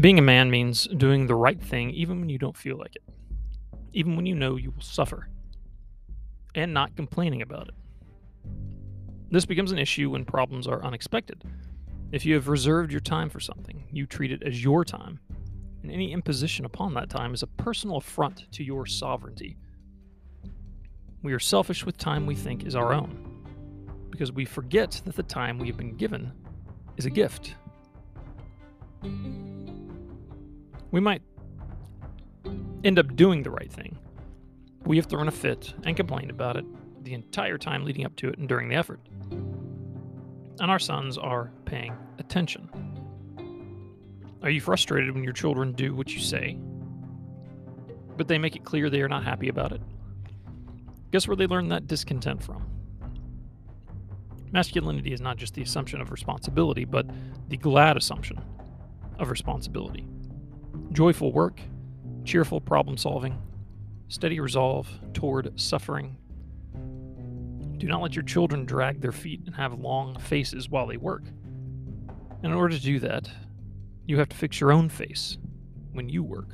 Being a man means doing the right thing even when you don't feel like it, even when you know you will suffer, and not complaining about it. This becomes an issue when problems are unexpected. If you have reserved your time for something, you treat it as your time, and any imposition upon that time is a personal affront to your sovereignty. We are selfish with time we think is our own, because we forget that the time we have been given is a gift. We might end up doing the right thing. We have thrown a fit and complained about it the entire time leading up to it and during the effort. And our sons are paying attention. Are you frustrated when your children do what you say, but they make it clear they are not happy about it? Guess where they learn that discontent from? Masculinity is not just the assumption of responsibility, but the glad assumption of responsibility. Joyful work, cheerful problem solving, steady resolve toward suffering. Do not let your children drag their feet and have long faces while they work. In order to do that, you have to fix your own face when you work.